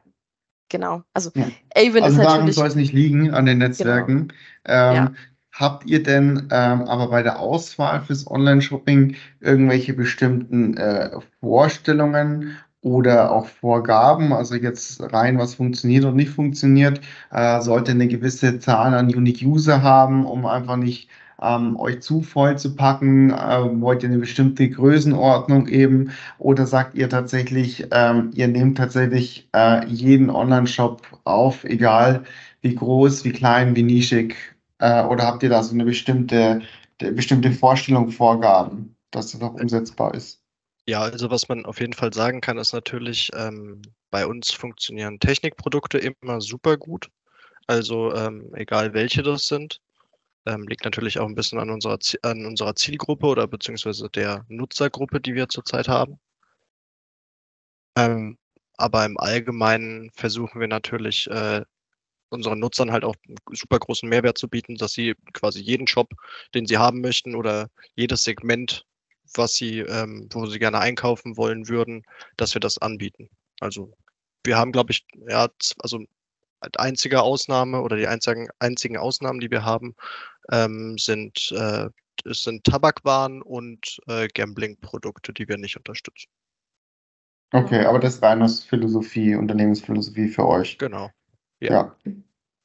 genau. Also Ja. Avon Also ist natürlich. soll es nicht liegen, an den Netzwerken. Ähm, Ja. Habt ihr denn ähm, aber bei der Auswahl fürs Online-Shopping irgendwelche bestimmten äh, Vorstellungen oder auch Vorgaben? Also jetzt rein, was funktioniert und nicht funktioniert, äh, sollte eine gewisse Zahl an Unique User haben, um einfach nicht ähm, euch zu voll zu packen? Äh, wollt ihr eine bestimmte Größenordnung eben? Oder sagt ihr tatsächlich, ähm, ihr nehmt tatsächlich äh, jeden Online-Shop auf, egal wie groß, wie klein, wie nischig? Äh, oder habt ihr da so eine bestimmte, bestimmte Vorstellung, Vorgaben, dass das auch umsetzbar ist? Ja, also was man auf jeden Fall sagen kann, ist natürlich, ähm, bei uns funktionieren Technikprodukte immer super gut. Also ähm, egal welche das sind. Ähm, liegt natürlich auch ein bisschen an unserer, an unserer Zielgruppe oder beziehungsweise der Nutzergruppe, die wir zurzeit haben. Ähm, aber im Allgemeinen versuchen wir natürlich äh, unseren Nutzern halt auch einen super großen Mehrwert zu bieten, dass sie quasi jeden Shop, den sie haben möchten oder jedes Segment, was sie, ähm, wo sie gerne einkaufen wollen würden, dass wir das anbieten. Also wir haben, glaube ich, ja, also als einzige Ausnahme oder die einzigen, einzigen Ausnahmen, die wir haben, ähm, sind, äh, sind Tabakwaren und äh, Gambling-Produkte, die wir nicht unterstützen. Okay, aber das ist rein aus Philosophie, Unternehmensphilosophie für euch. Genau. Ja.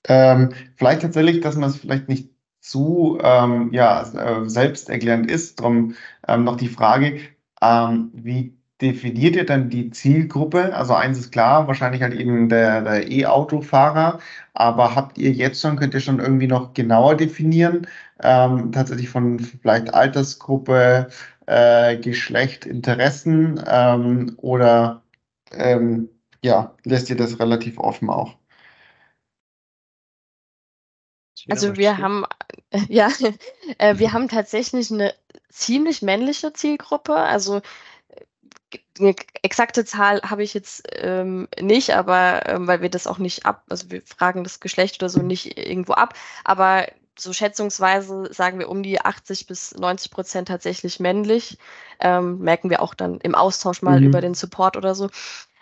Ähm, vielleicht tatsächlich, dass man es vielleicht nicht zu ähm, ja, äh, selbsterklärend ist. Darum ähm, noch die Frage, ähm, wie definiert ihr dann die Zielgruppe? Also eins ist klar, wahrscheinlich halt eben der, der E-Auto-Fahrer, aber habt ihr jetzt schon, könnt ihr schon irgendwie noch genauer definieren, ähm, tatsächlich von vielleicht Altersgruppe, äh, Geschlecht, Interessen ähm, oder ähm, ja, lässt ihr das relativ offen auch? Also wir haben, ja, äh, wir haben tatsächlich eine ziemlich männliche Zielgruppe. Also äh, eine exakte Zahl habe ich jetzt ähm, nicht, aber ähm, weil wir das auch nicht ab, also wir fragen das Geschlecht oder so nicht irgendwo ab, aber so schätzungsweise sagen wir um die 80 bis 90 Prozent tatsächlich männlich. Ähm, merken wir auch dann im Austausch mal Mhm. über den Support oder so.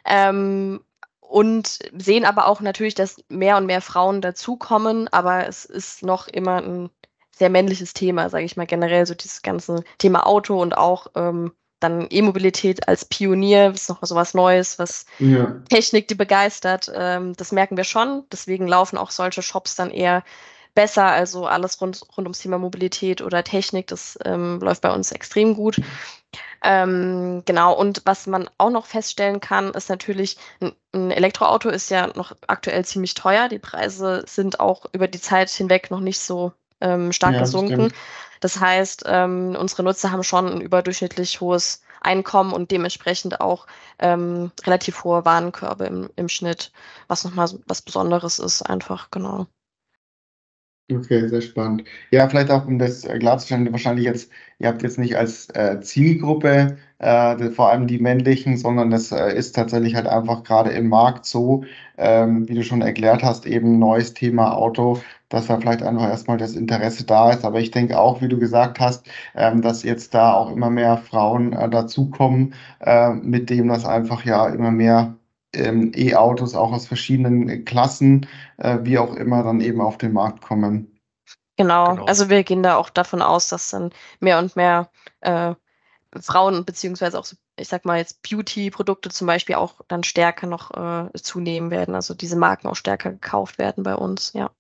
Ähm, und sehen aber auch natürlich, dass mehr und mehr Frauen dazukommen, aber es ist noch immer ein sehr männliches Thema, sage ich mal generell, so dieses ganze Thema Auto und auch ähm, dann E-Mobilität als Pionier, ist noch so was Neues, was Ja. Technik, die begeistert. Ähm, das merken wir schon. Deswegen laufen auch solche Shops dann eher besser. Also alles rund, rund ums Thema Mobilität oder Technik, das ähm, läuft bei uns extrem gut. Ähm, genau, und was man auch noch feststellen kann, ist natürlich, ein, ein Elektroauto ist ja noch aktuell ziemlich teuer. Die Preise sind auch über die Zeit hinweg noch nicht so ähm, stark Ja, gesunken. stimmt. Das heißt, ähm, unsere Nutzer haben schon ein überdurchschnittlich hohes Einkommen und dementsprechend auch ähm, relativ hohe Warenkörbe im, im Schnitt, was nochmal was Besonderes ist, einfach, genau. Okay, sehr spannend. Ja, vielleicht auch, um das äh, klarzustellen, wahrscheinlich jetzt, ihr habt jetzt nicht als äh, Zielgruppe äh, vor allem die männlichen, sondern das äh, ist tatsächlich halt einfach gerade im Markt so, ähm, wie du schon erklärt hast, eben neues Thema Auto, dass da vielleicht einfach erstmal das Interesse da ist. Aber ich denke auch, wie du gesagt hast, ähm, dass jetzt da auch immer mehr Frauen äh, dazukommen, äh, mit dem das einfach ja immer mehr ähm, E-Autos auch aus verschiedenen äh, Klassen äh, wie auch immer, dann eben auf den Markt kommen. Genau. Genau. Also wir gehen da auch davon aus, dass dann mehr und mehr äh, Frauen beziehungsweise auch, ich sag mal jetzt Beauty-Produkte zum Beispiel auch dann stärker noch äh, zunehmen werden. Also diese Marken auch stärker gekauft werden bei uns, ja.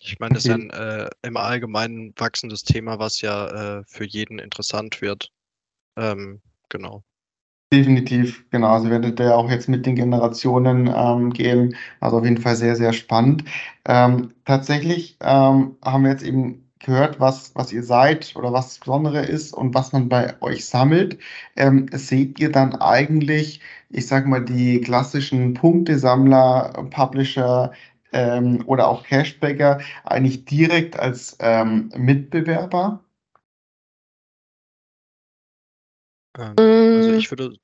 Ich meine, das ist ein äh, im Allgemeinen wachsendes Thema, was ja äh, für jeden interessant wird. Ähm, genau. Definitiv, genau. Also werdet ihr auch jetzt mit den Generationen ähm, gehen. Also auf jeden Fall sehr, sehr spannend. Ähm, tatsächlich ähm, haben wir jetzt eben gehört, was, was ihr seid oder was das Besondere ist und was man bei euch sammelt. Ähm, seht ihr dann eigentlich, ich sag mal, die klassischen Punktesammler, Publisher ähm, oder auch Cashbacker eigentlich direkt als ähm, Mitbewerber? Ähm, also ich würde.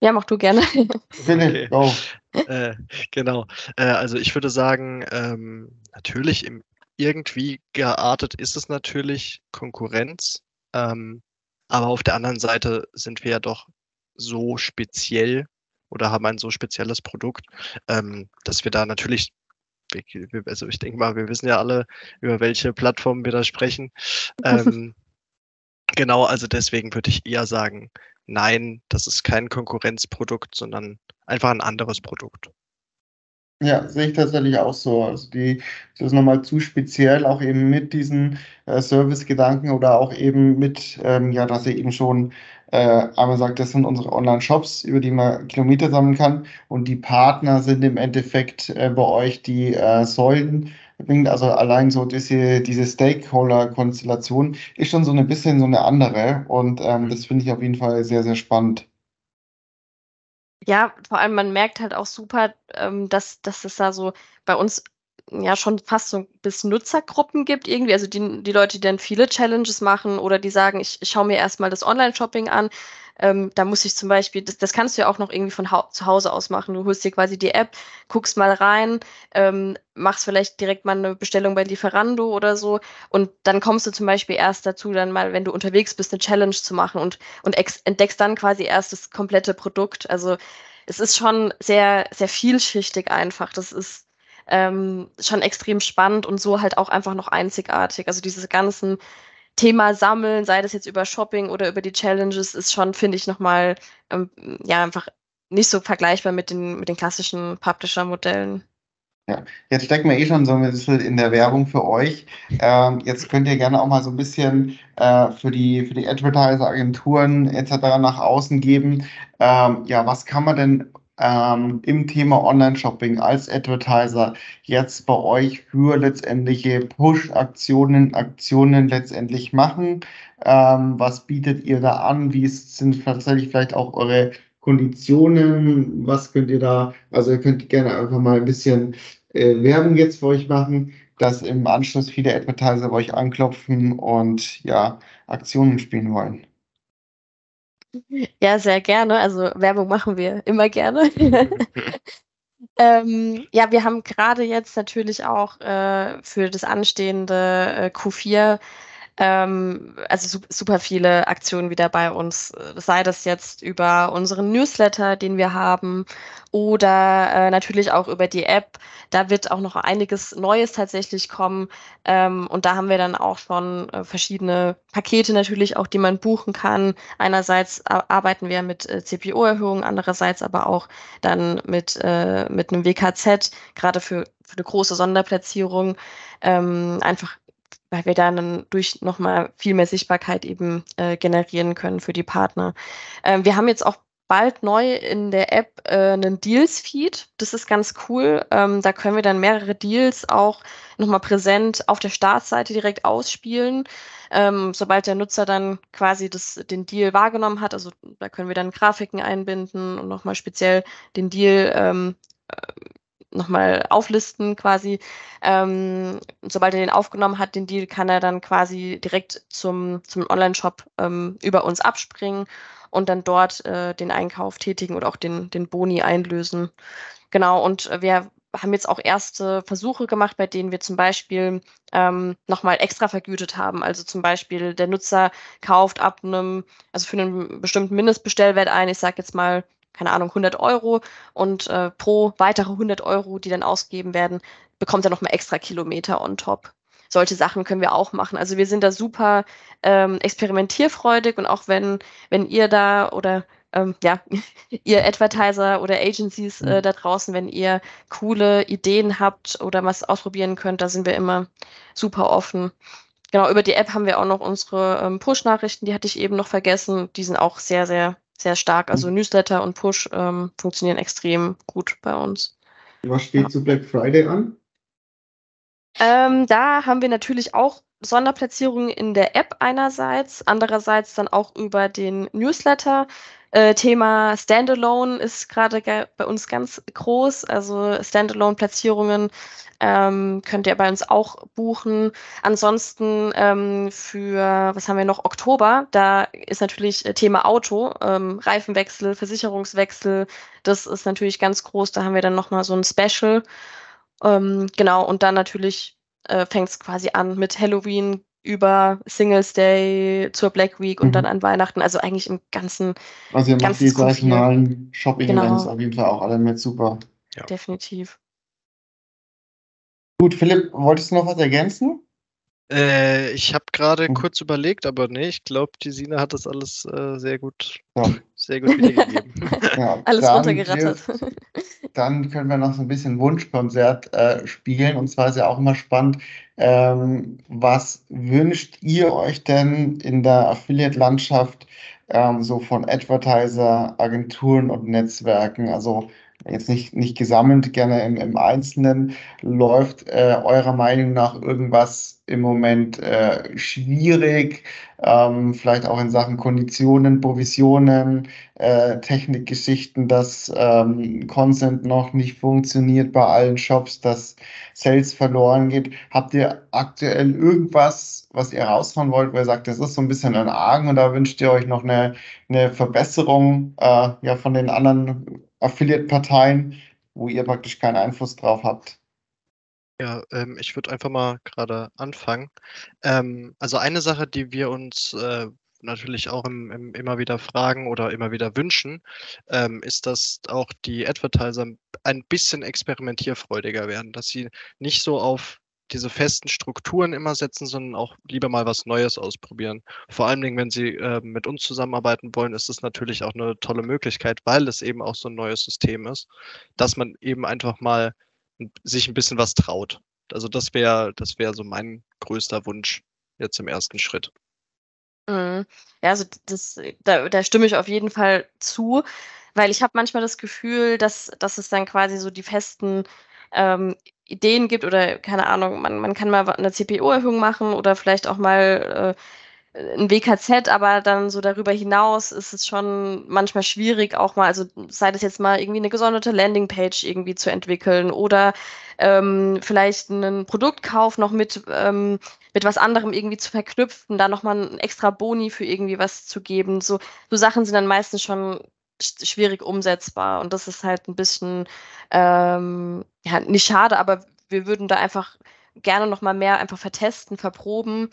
Ja, mach du gerne. Okay. go. Äh, genau. Äh, also ich würde sagen, ähm, natürlich im, irgendwie geartet ist es natürlich Konkurrenz. Ähm, aber auf der anderen Seite sind wir ja doch so speziell oder haben ein so spezielles Produkt, ähm, dass wir da natürlich, also ich denke mal, wir wissen ja alle, über welche Plattformen wir da sprechen. Ähm, genau, also deswegen würde ich eher sagen, nein, das ist kein Konkurrenzprodukt, sondern einfach ein anderes Produkt. Ja, sehe ich tatsächlich auch so. Also die, das ist nochmal zu speziell, auch eben mit diesen äh, Service-Gedanken oder auch eben mit, ähm, ja, dass ihr eben schon äh, einmal sagt, das sind unsere Online-Shops, über die man Kilometer sammeln kann und die Partner sind im Endeffekt äh, bei euch die äh, Säulen. Also allein so diese, diese Stakeholder-Konstellation ist schon so ein bisschen so eine andere und ähm, das finde ich auf jeden Fall sehr, sehr spannend. Ja, vor allem man merkt halt auch super, ähm, dass, dass es da so bei uns ja schon fast so bis Nutzergruppen gibt irgendwie. Also die, die Leute, die dann viele Challenges machen oder die sagen, ich, ich schaue mir erstmal das Online-Shopping an. Ähm, da muss ich zum Beispiel, das, das kannst du ja auch noch irgendwie von hau zu Hause aus machen. Du holst dir quasi die App, guckst mal rein, ähm, machst vielleicht direkt mal eine Bestellung bei Lieferando oder so und dann kommst du zum Beispiel erst dazu, dann mal, wenn du unterwegs bist, eine Challenge zu machen und, und entdeckst dann quasi erst das komplette Produkt. Also es ist schon sehr, sehr vielschichtig einfach. Das ist ähm, schon extrem spannend und so halt auch einfach noch einzigartig. Also dieses ganzen Thema Sammeln, sei das jetzt über Shopping oder über die Challenges, ist schon, finde ich, nochmal ähm, ja einfach nicht so vergleichbar mit den, mit den klassischen Publisher-Modellen. Jetzt stecken wir eh schon so ein bisschen in der Werbung für euch. Ähm, jetzt könnt ihr gerne auch mal so ein bisschen äh, für die, für die Advertiser-Agenturen etc. nach außen geben. Ähm, ja, was kann man denn ähm, im Thema Online-Shopping als Advertiser jetzt bei euch für letztendliche Push-Aktionen, Aktionen letztendlich machen? Ähm, was bietet ihr da an? Wie sind tatsächlich vielleicht auch eure Konditionen? Was könnt ihr da, also ihr könnt gerne einfach mal ein bisschen äh, Werbung jetzt für euch machen, dass im Anschluss viele Advertiser bei euch anklopfen und ja, Aktionen spielen wollen. Ja, sehr gerne. Also Werbung machen wir immer gerne. Ähm, ja, wir haben gerade jetzt natürlich auch äh, für das anstehende äh, Q4 ähm, also su super viele Aktionen wieder bei uns. Äh, Sei das jetzt über unseren Newsletter, den wir haben, oder äh, natürlich auch über die App. Da wird auch noch einiges Neues tatsächlich kommen. Ähm, und da haben wir dann auch schon äh, verschiedene Pakete natürlich auch, die man buchen kann. Einerseits arbeiten wir mit äh, CPO-Erhöhungen, andererseits aber auch dann mit, äh, mit einem WKZ, gerade für, für eine große Sonderplatzierung. Ähm, einfach weil wir dann durch nochmal viel mehr Sichtbarkeit eben äh, generieren können für die Partner. Ähm, wir haben jetzt auch bald neu in der App äh, einen Deals-Feed. Das ist ganz cool. Ähm, da können wir dann mehrere Deals auch nochmal präsent auf der Startseite direkt ausspielen. Ähm, sobald der Nutzer dann quasi das, den Deal wahrgenommen hat, also da können wir dann Grafiken einbinden und nochmal speziell den Deal ähm, nochmal auflisten quasi. Ähm, sobald er den aufgenommen hat, den Deal, kann er dann quasi direkt zum, zum Online-Shop ähm, über uns abspringen und dann dort äh, den Einkauf tätigen oder auch den, den Boni einlösen. Genau, und wir haben jetzt auch erste Versuche gemacht, bei denen wir zum Beispiel ähm, nochmal extra vergütet haben. Also zum Beispiel der Nutzer kauft ab einem, also für einen bestimmten Mindestbestellwert ein, ich sage jetzt mal keine Ahnung, 100 Euro und äh, pro weitere 100 Euro, die dann ausgegeben werden, bekommt er nochmal extra Kilometer on top. Solche Sachen können wir auch machen. Also wir sind da super ähm, experimentierfreudig und auch wenn, wenn ihr da oder ähm, ja, ihr Advertiser oder Agencies äh, da draußen, wenn ihr coole Ideen habt oder was ausprobieren könnt, da sind wir immer super offen. Genau, über die App haben wir auch noch unsere ähm, Push-Nachrichten, die hatte ich eben noch vergessen. Die sind auch sehr, sehr sehr stark. Also Newsletter und Push ähm, funktionieren extrem gut bei uns. Was steht Ja. zu Black Friday an? Ähm, da haben wir natürlich auch Sonderplatzierungen in der App einerseits, andererseits dann auch über den Newsletter. Äh, Thema Standalone ist gerade bei uns ganz groß. Also Standalone-Platzierungen ähm, könnt ihr bei uns auch buchen. Ansonsten ähm, für, was haben wir noch, Oktober, da ist natürlich äh, Thema Auto, ähm, Reifenwechsel, Versicherungswechsel, das ist natürlich ganz groß. Da haben wir dann nochmal so ein Special. Ähm, genau, und dann natürlich äh, fängt es quasi an mit Halloween, über Singles Day zur Black Week und mhm. dann an Weihnachten. Also eigentlich im ganzen. Also ihr macht die saisonalen Shopping-Events genau. auf jeden Fall auch alle mit super. Ja. Definitiv. Gut, Philipp, wolltest du noch was ergänzen? Äh, ich habe gerade hm. kurz überlegt, aber nee, ich glaube, die Sina hat das alles äh, sehr gut, ja. sehr gut wiedergegeben. ja, alles runtergerattert. dann können wir noch so ein bisschen Wunschkonzert äh, spielen. Und zwar ist ja auch immer spannend, ähm, was wünscht ihr euch denn in der Affiliate-Landschaft ähm, so von Advertiser, Agenturen und Netzwerken? Also jetzt nicht, nicht gesammelt, gerne im, im Einzelnen, läuft äh, eurer Meinung nach irgendwas im Moment äh, schwierig, ähm, vielleicht auch in Sachen Konditionen, Provisionen, äh, Technikgeschichten, dass ähm, Consent noch nicht funktioniert bei allen Shops, dass Sales verloren geht. Habt ihr aktuell irgendwas, was ihr rausfahren wollt, wo ihr sagt, das ist so ein bisschen ein Argen und da wünscht ihr euch noch eine, eine Verbesserung äh, ja, von den anderen Affiliate-Parteien, wo ihr praktisch keinen Einfluss drauf habt? Ja, ähm, ich würde einfach mal gerade anfangen. Ähm, also eine Sache, die wir uns äh, natürlich auch im, im immer wieder fragen oder immer wieder wünschen, ähm, ist, dass auch die Advertiser ein bisschen experimentierfreudiger werden, dass sie nicht so auf diese festen Strukturen immer setzen, sondern auch lieber mal was Neues ausprobieren. Vor allen Dingen, wenn Sie äh, mit uns zusammenarbeiten wollen, ist es natürlich auch eine tolle Möglichkeit, weil es eben auch so ein neues System ist, dass man eben einfach mal sich ein bisschen was traut. Also das wäre, das wäre so mein größter Wunsch jetzt im ersten Schritt. Mhm. Ja, also das, da, da stimme ich auf jeden Fall zu, weil ich habe manchmal das Gefühl, dass, dass es dann quasi so die festen ähm, Ideen gibt oder keine Ahnung, man, man kann mal eine CPO-Erhöhung machen oder vielleicht auch mal äh, ein WKZ, aber dann so darüber hinaus ist es schon manchmal schwierig, auch mal, also sei das jetzt mal irgendwie eine gesonderte Landingpage irgendwie zu entwickeln oder ähm, vielleicht einen Produktkauf noch mit, ähm, mit was anderem irgendwie zu verknüpfen, da nochmal ein extra Boni für irgendwie was zu geben. So, so Sachen sind dann meistens schon schwierig umsetzbar. Und das ist halt ein bisschen, ähm, ja, nicht schade, aber wir würden da einfach gerne noch mal mehr einfach vertesten, verproben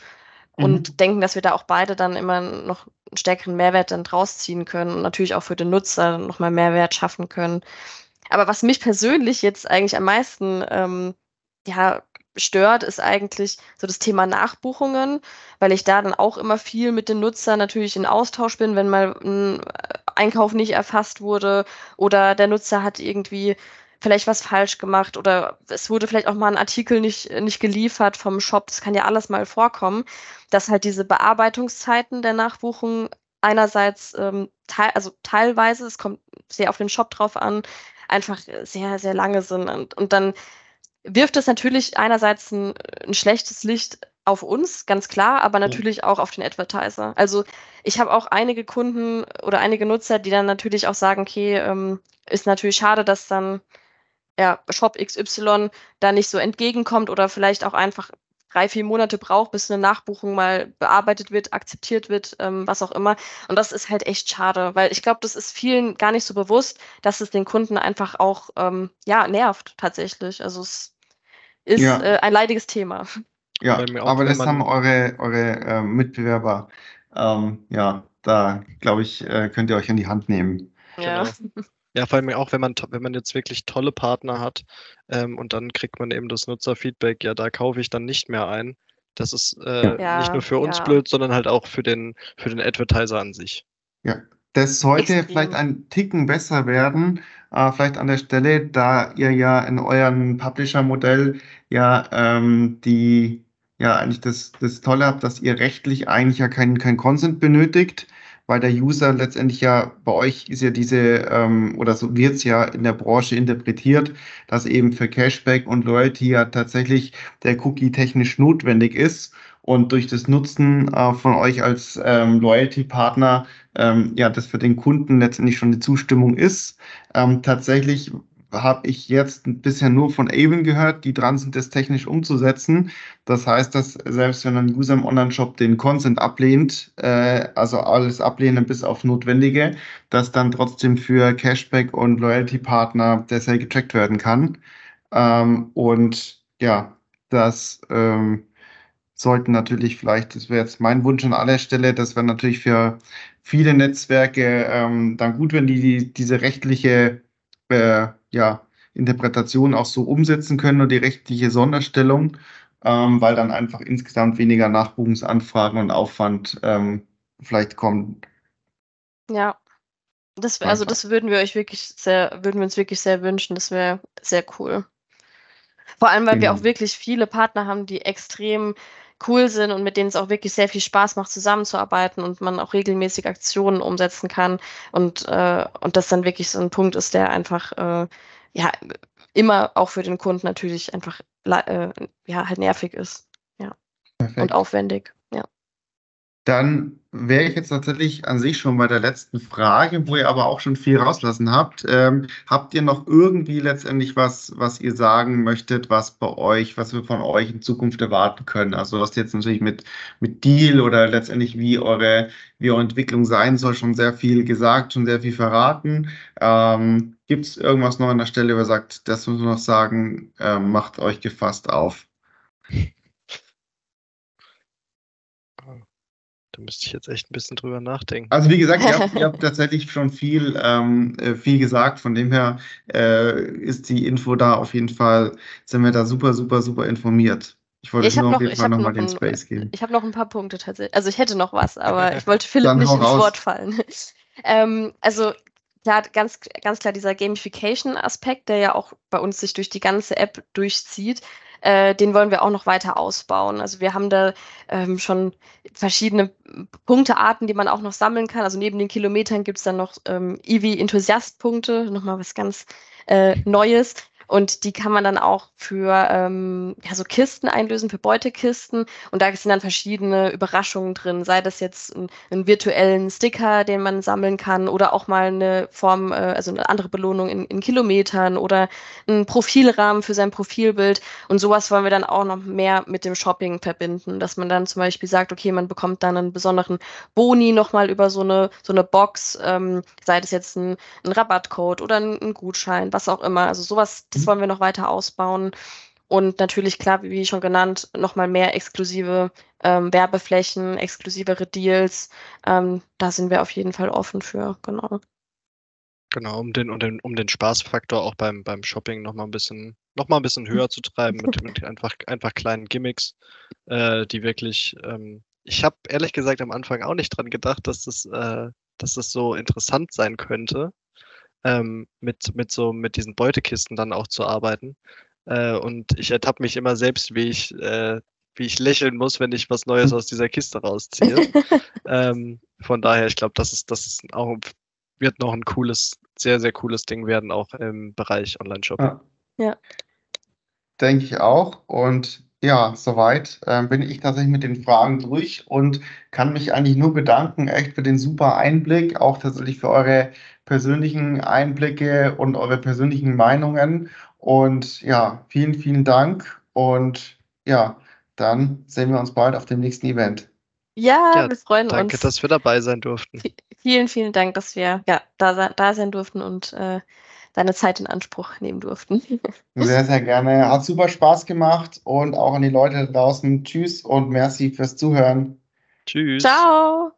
und mhm. denken, dass wir da auch beide dann immer noch einen stärkeren Mehrwert dann draus ziehen können und natürlich auch für den Nutzer noch mal Mehrwert schaffen können. Aber was mich persönlich jetzt eigentlich am meisten ähm, ja, stört, ist eigentlich so das Thema Nachbuchungen, weil ich da dann auch immer viel mit den Nutzern natürlich in Austausch bin, wenn mal ein Einkauf nicht erfasst wurde oder der Nutzer hat irgendwie vielleicht was falsch gemacht oder es wurde vielleicht auch mal ein Artikel nicht, nicht geliefert vom Shop. Das kann ja alles mal vorkommen, dass halt diese Bearbeitungszeiten der Nachbuchung einerseits, ähm, teil, also teilweise, es kommt sehr auf den Shop drauf an, einfach sehr, sehr lange sind. Und, und dann wirft es natürlich einerseits ein, ein schlechtes Licht auf uns, ganz klar, aber natürlich auch auf den Advertiser. Also ich habe auch einige Kunden oder einige Nutzer, die dann natürlich auch sagen, okay, ähm, ist natürlich schade, dass dann ja, Shop XY da nicht so entgegenkommt oder vielleicht auch einfach drei, vier Monate braucht, bis eine Nachbuchung mal bearbeitet wird, akzeptiert wird, ähm, was auch immer. Und das ist halt echt schade, weil ich glaube, das ist vielen gar nicht so bewusst, dass es den Kunden einfach auch ja, nervt tatsächlich. Also es ist ja. äh, ein leidiges Thema. Ja, aber das haben eure, eure äh, Mitbewerber, ähm, ja, da glaube ich, äh, könnt ihr euch in die Hand nehmen. Ja. Genau. Ja, vor allem auch, wenn man, wenn man jetzt wirklich tolle Partner hat ähm, und dann kriegt man eben das Nutzerfeedback, ja, da kaufe ich dann nicht mehr ein. Das ist äh, ja, nicht nur für uns ja. blöd, sondern halt auch für den, für den Advertiser an sich. Ja, das sollte Extrem. vielleicht ein Ticken besser werden, äh, vielleicht an der Stelle, da ihr ja in eurem Publisher-Modell ja ähm, die ja eigentlich das, das Tolle habt, dass ihr rechtlich eigentlich ja keinen kein Consent benötigt, weil der User letztendlich ja bei euch ist ja diese, ähm, oder so wird es ja in der Branche interpretiert, dass eben für Cashback und Loyalty ja tatsächlich der Cookie technisch notwendig ist. und durch das Nutzen äh, von euch als ähm, Loyalty-Partner, ähm, ja, das für den Kunden letztendlich schon eine Zustimmung ist. Ähm, tatsächlich habe ich jetzt bisher nur von Avon gehört, die dran sind, das technisch umzusetzen. Das heißt, dass selbst wenn ein User im Online-Shop den Consent ablehnt, äh, also alles ablehnen bis auf Notwendige, dass dann trotzdem für Cashback und Loyalty-Partner der Sale getrackt werden kann. Ähm, und ja, das ähm, sollten natürlich vielleicht, das wäre jetzt mein Wunsch an aller Stelle, das wäre natürlich für viele Netzwerke ähm, dann gut, wenn die, die diese rechtliche äh, ja, Interpretation auch so umsetzen können und die rechtliche Sonderstellung, ähm, weil dann einfach insgesamt weniger Nachbuchungsanfragen und Aufwand ähm, vielleicht kommen. Ja, das, also das würden wir euch wirklich sehr, würden wir uns wirklich sehr wünschen. Das wäre sehr cool. Vor allem, weil genau. wir auch wirklich viele Partner haben, die extrem cool sind und mit denen es auch wirklich sehr viel Spaß macht, zusammenzuarbeiten und man auch regelmäßig Aktionen umsetzen kann und, äh, und das dann wirklich so ein Punkt ist, der einfach äh, ja immer auch für den Kunden natürlich einfach äh, ja halt nervig ist. Ja. Perfekt. Und aufwendig. Dann wäre ich jetzt tatsächlich an sich schon bei der letzten Frage, wo ihr aber auch schon viel rauslassen habt. Ähm, habt ihr noch irgendwie letztendlich was, was ihr sagen möchtet, was bei euch, was wir von euch in Zukunft erwarten können? Also was jetzt natürlich mit, mit Deal oder letztendlich wie eure, wie eure Entwicklung sein soll, schon sehr viel gesagt, schon sehr viel verraten. Ähm, Gibt es irgendwas noch an der Stelle, wo ihr sagt, das muss man noch sagen, äh, macht euch gefasst auf? Müsste ich jetzt echt ein bisschen drüber nachdenken. Also wie gesagt, ihr habt, ihr habt tatsächlich schon viel, ähm, äh, viel gesagt. Von dem her äh, ist die Info da auf jeden Fall, sind wir da super, super, super informiert. Ich wollte ich nur auf jeden Fall nochmal noch den Space geben. Ich habe noch ein paar Punkte tatsächlich. Also ich hätte noch was, aber ich wollte Philipp nicht ins Wort fallen. ähm, also ja, ganz, ganz klar dieser Gamification-Aspekt, der ja auch bei uns sich durch die ganze App durchzieht, äh, den wollen wir auch noch weiter ausbauen. Also wir haben da ähm, schon verschiedene Punktearten, die man auch noch sammeln kann. Also neben den Kilometern gibt es dann noch ähm, EV-Enthusiast-Punkte, nochmal was ganz äh, Neues. Und die kann man dann auch für ähm, ja, so Kisten einlösen, für Beutekisten. Und da sind dann verschiedene Überraschungen drin, sei das jetzt ein, einen virtuellen Sticker, den man sammeln kann, oder auch mal eine Form, äh, also eine andere Belohnung in, in Kilometern oder ein Profilrahmen für sein Profilbild. Und sowas wollen wir dann auch noch mehr mit dem Shopping verbinden, dass man dann zum Beispiel sagt, okay, man bekommt dann einen besonderen Boni nochmal über so eine, so eine Box, ähm, sei das jetzt ein, ein Rabattcode oder ein, ein Gutschein, was auch immer. Also sowas, das das wollen wir noch weiter ausbauen. Und natürlich, klar, wie schon genannt, nochmal mehr exklusive ähm, Werbeflächen, exklusivere Deals. Ähm, da sind wir auf jeden Fall offen für, genau. Genau, um den, um den, um den Spaßfaktor auch beim, beim Shopping nochmal ein bisschen, noch mal ein bisschen höher zu treiben mit, mit einfach, einfach kleinen Gimmicks, äh, die wirklich, ähm, ich habe ehrlich gesagt am Anfang auch nicht dran gedacht, dass das, äh, dass das so interessant sein könnte ähm, mit, mit so mit diesen Beutekisten dann auch zu arbeiten. Äh, und ich ertappe mich immer selbst, wie ich, äh, wie ich lächeln muss, wenn ich was Neues aus dieser Kiste rausziehe. ähm, von daher, ich glaube, das ist, das ist auch, wird noch ein cooles, sehr, sehr cooles Ding werden, auch im Bereich Online-Shopping. Ja. ja. Denke ich auch. Und ja, soweit äh, bin ich tatsächlich mit den Fragen durch und kann mich eigentlich nur bedanken, echt für den super Einblick, auch tatsächlich für eure persönlichen Einblicke und eure persönlichen Meinungen. Und ja, vielen, vielen Dank. Und ja, dann sehen wir uns bald auf dem nächsten Event. Ja, ja wir freuen danke, uns. Danke, dass wir dabei sein durften. V vielen, vielen Dank, dass wir ja, da, da sein durften und äh, deine Zeit in Anspruch nehmen durften. Sehr, sehr gerne. Hat super Spaß gemacht und auch an die Leute da draußen. Tschüss und merci fürs Zuhören. Tschüss. Ciao.